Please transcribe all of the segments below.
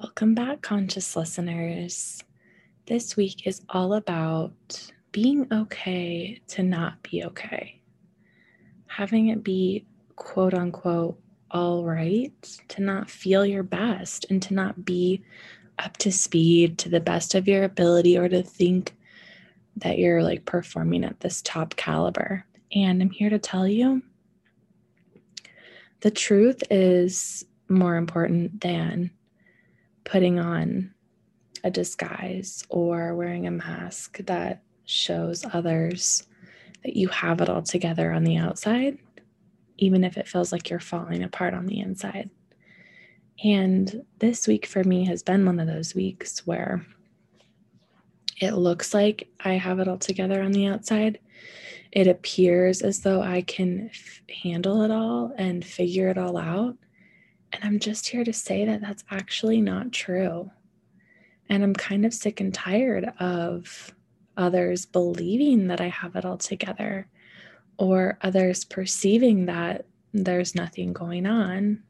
Welcome back, conscious listeners. This week is all about being okay to not be okay, having it be quote unquote all right, to not feel your best and to not be up to speed to the best of your ability or to think that you're like performing at this top caliber. And I'm here to tell you the truth is more important than putting on a disguise or wearing a mask that shows others that you have it all together on the outside, even if it feels like you're falling apart on the inside. And this week for me has been one of those weeks where it looks like I have it all together on the outside. It appears as though I can f- handle it all and figure it all out. And I'm just here to say that that's actually not true. And I'm kind of sick and tired of others believing that I have it all together or others perceiving that there's nothing going on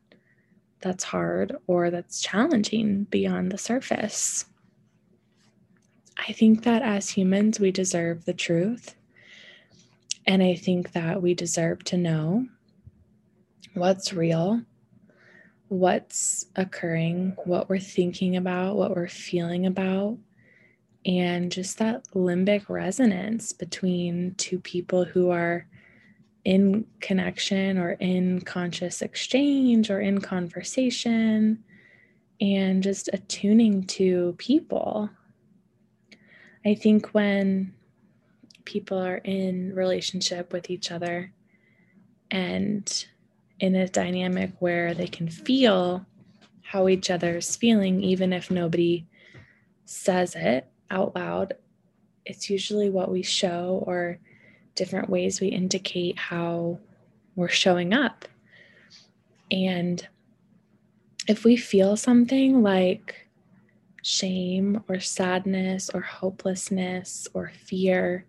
that's hard or that's challenging beyond the surface. I think that as humans, we deserve the truth. And I think that we deserve to know what's real what's occurring, what we're thinking about, what we're feeling about, and just that limbic resonance between two people who are in connection or in conscious exchange or in conversation and just attuning to people. I think when people are in relationship with each other and in a dynamic where they can feel how each other is feeling, even if nobody says it out loud. It's usually what we show or different ways we indicate how we're showing up. And if we feel something like shame or sadness or hopelessness or fear,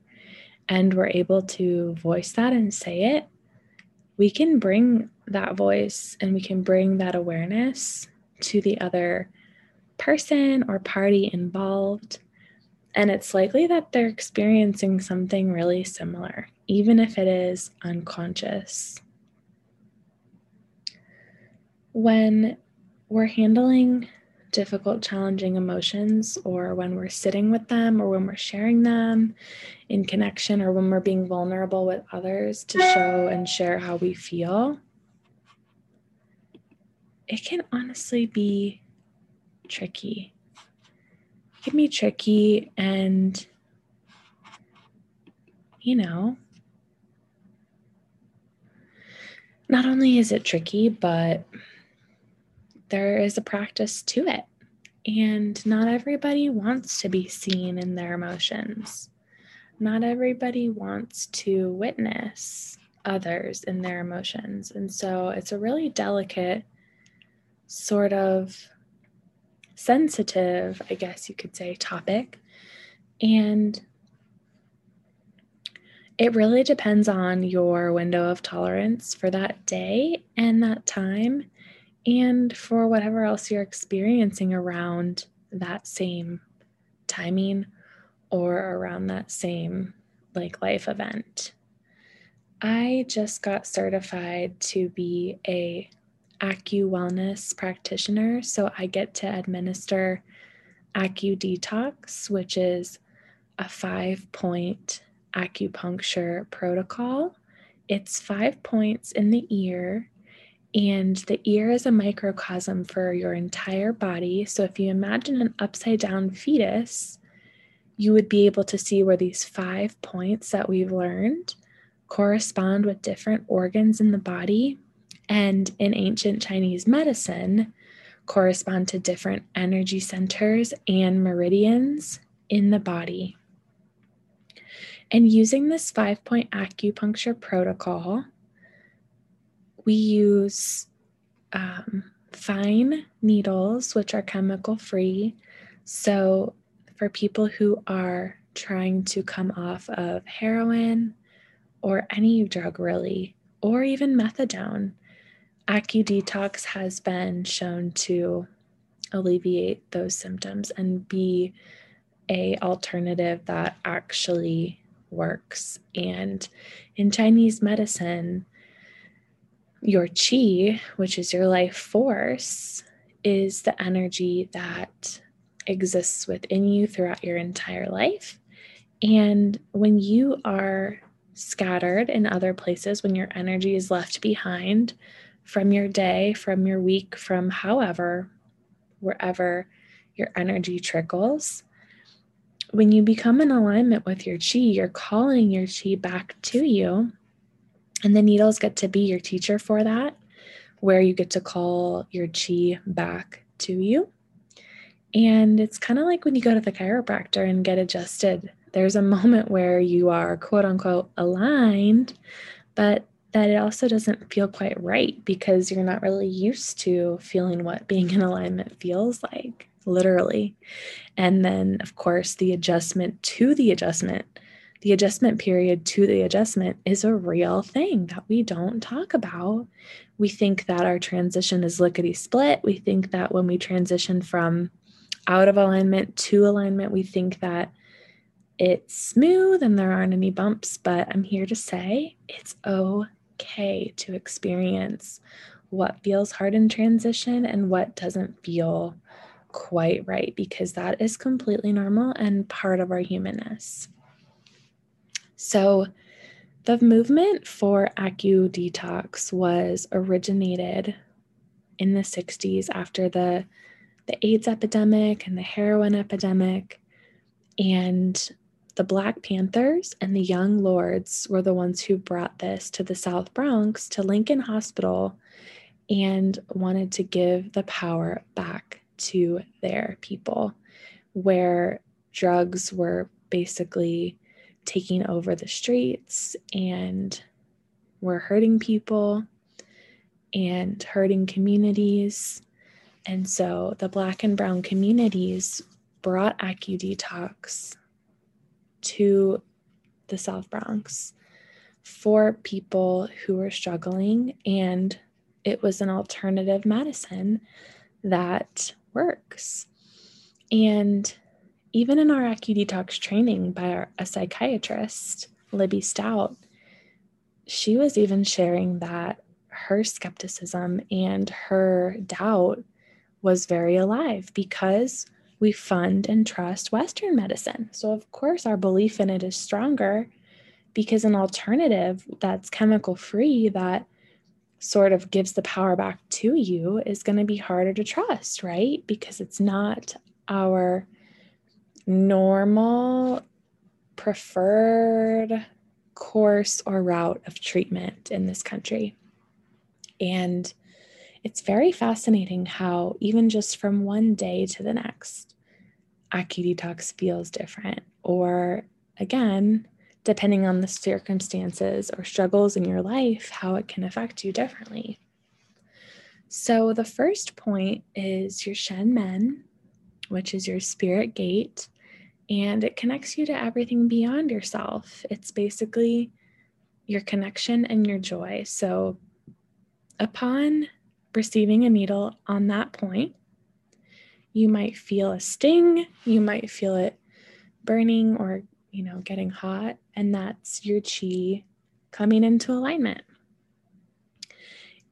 and we're able to voice that and say it, we can bring that voice and we can bring that awareness to the other person or party involved. And it's likely that they're experiencing something really similar, even if it is unconscious. When we're handling difficult, challenging emotions, or when we're sitting with them, or when we're sharing them in connection, or when we're being vulnerable with others to show and share how we feel, it can honestly be tricky. It can be tricky, and you know, not only is it tricky, but there is a practice to it. And not everybody wants to be seen in their emotions. Not everybody wants to witness others in their emotions. And so it's a really delicate, sort of sensitive, I guess you could say, topic. And it really depends on your window of tolerance for that day and that time and for whatever else you're experiencing around that same timing or around that same like life event. I just got certified to be a Acu Wellness practitioner, so I get to administer Acu Detox, which is a five point acupuncture protocol. It's five points in the ear and the ear is a microcosm for your entire body. So if you imagine an upside down fetus, you would be able to see where these five points that we've learned correspond with different organs in the body. And in ancient Chinese medicine, correspond to different energy centers and meridians in the body. And using this five point acupuncture protocol, we use um, fine needles, which are chemical free. So, for people who are trying to come off of heroin or any drug, really, or even methadone, AcuDetox has been shown to alleviate those symptoms and be a alternative that actually works and in chinese medicine your chi which is your life force is the energy that exists within you throughout your entire life and when you are scattered in other places, when your energy is left behind from your day, from your week, from however, wherever your energy trickles, when you become in alignment with your chi, you're calling your chi back to you. And the needles get to be your teacher for that, where you get to call your chi back to you. And it's kind of like when you go to the chiropractor and get adjusted there's a moment where you are quote unquote aligned, but that it also doesn't feel quite right because you're not really used to feeling what being in alignment feels like, literally. And then, of course, the adjustment to the adjustment, the adjustment period to the adjustment is a real thing that we don't talk about. We think that our transition is lickety split. We think that when we transition from out of alignment to alignment, we think that it's smooth and there aren't any bumps, but I'm here to say it's okay to experience what feels hard in transition and what doesn't feel quite right because that is completely normal and part of our humanness. So, the movement for Acu Detox was originated in the 60s after the, the AIDS epidemic and the heroin epidemic. And the Black Panthers and the Young Lords were the ones who brought this to the South Bronx to Lincoln Hospital and wanted to give the power back to their people, where drugs were basically taking over the streets and were hurting people and hurting communities. And so the Black and Brown communities brought AcuDetox to the South Bronx for people who were struggling, and it was an alternative medicine that works. And even in our AcuDetox training by our, a psychiatrist, Libby Stout, she was even sharing that her skepticism and her doubt was very alive because we fund and trust Western medicine. So, of course, our belief in it is stronger because an alternative that's chemical free, that sort of gives the power back to you, is going to be harder to trust, right? Because it's not our normal preferred course or route of treatment in this country. And it's very fascinating how, even just from one day to the next, AcuDetox feels different. Or again, depending on the circumstances or struggles in your life, how it can affect you differently. So, the first point is your Shen Men, which is your spirit gate, and it connects you to everything beyond yourself. It's basically your connection and your joy. So, upon receiving a needle on that point, you might feel a sting, you might feel it burning or, you know, getting hot, and that's your chi coming into alignment.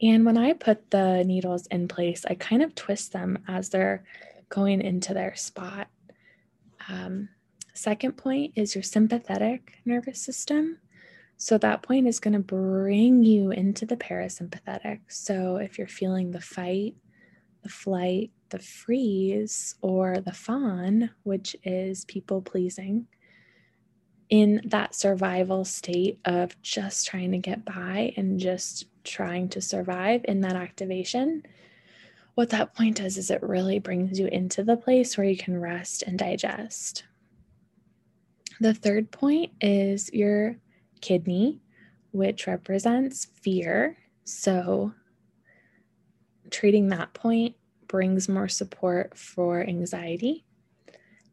And when I put the needles in place, I kind of twist them as they're going into their spot. Um, second point is your sympathetic nervous system. So that point is going to bring you into the parasympathetic. So if you're feeling the fight, the flight, the freeze, or the fawn, which is people pleasing, in that survival state of just trying to get by and just trying to survive in that activation, what that point does is it really brings you into the place where you can rest and digest. The third point is your kidney, which represents fear. So, treating that point brings more support for anxiety.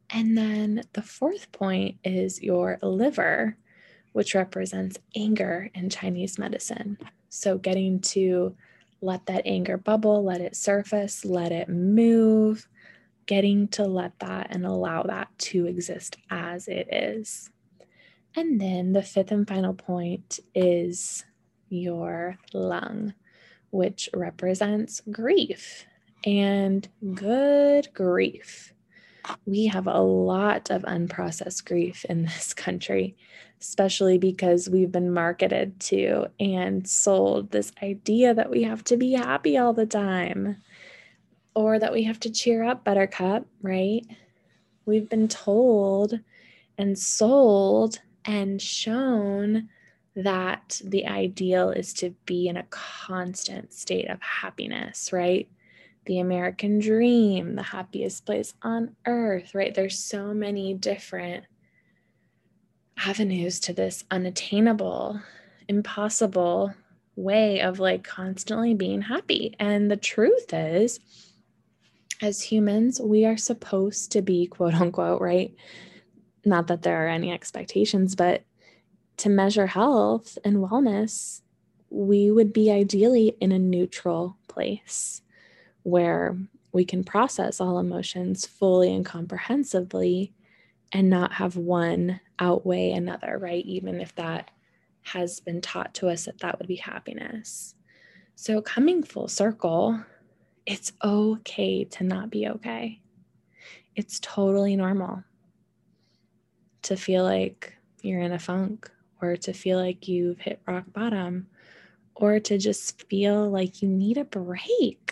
And then the fourth point is your liver, which represents anger in Chinese medicine. So, getting to let that anger bubble, let it surface, let it move, getting to let that and allow that to exist as it is. And then the fifth and final point is your lung, which represents grief. And good grief. We have a lot of unprocessed grief in this country especially because we've been marketed to and sold this idea that we have to be happy all the time or that we have to cheer up, Buttercup, right? We've been told and sold and shown that the ideal is to be in a constant state of happiness, right? The American dream, the happiest place on earth, right? There's so many different avenues to this unattainable, impossible way of like constantly being happy. And the truth is, as humans, we are supposed to be quote unquote, right? Not that there are any expectations, but to measure health and wellness, we would be ideally in a neutral place where we can process all emotions fully and comprehensively and not have one outweigh another, right? Even if that has been taught to us that that would be happiness. So, coming full circle, it's okay to not be okay. It's totally normal to feel like you're in a funk or to feel like you've hit rock bottom or to just feel like you need a break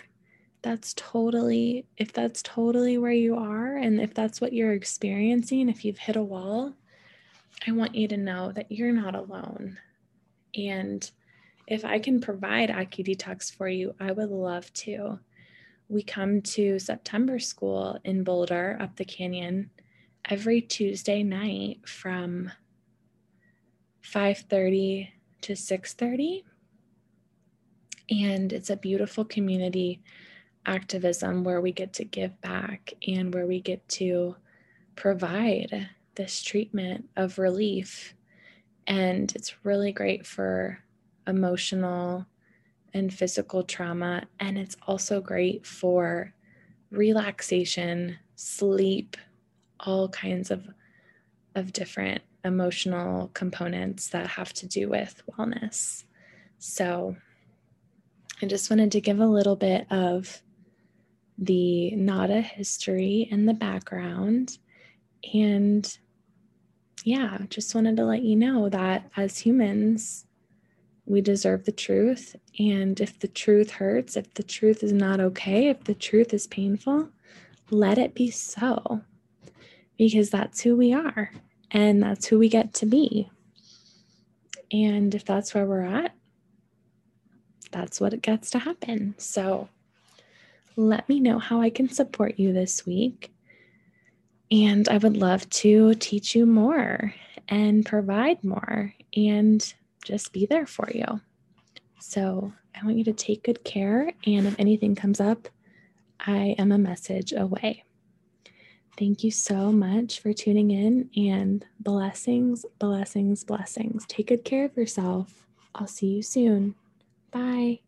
that's totally if that's totally where you are and if that's what you're experiencing if you've hit a wall i want you to know that you're not alone. And if i can provide AcuDetox for you i would love to. We come to september school in boulder up the canyon every tuesday night from 5.30 to 6.30 and it's a beautiful community activism where we get to give back and where we get to provide this treatment of relief. And it's really great for emotional and physical trauma. And it's also great for relaxation, sleep, all kinds of, of different emotional components that have to do with wellness. So I just wanted to give a little bit of the NADA history and the background. And yeah, just wanted to let you know that as humans, we deserve the truth. And if the truth hurts, if the truth is not okay, if the truth is painful, let it be so. Because that's who we are and that's who we get to be. And if that's where we're at, that's what it gets to happen. So, let me know how I can support you this week. And I would love to teach you more and provide more and just be there for you. So I want you to take good care. And if anything comes up, I am a message away. Thank you so much for tuning in and blessings, blessings, blessings. Take good care of yourself. I'll see you soon. Bye.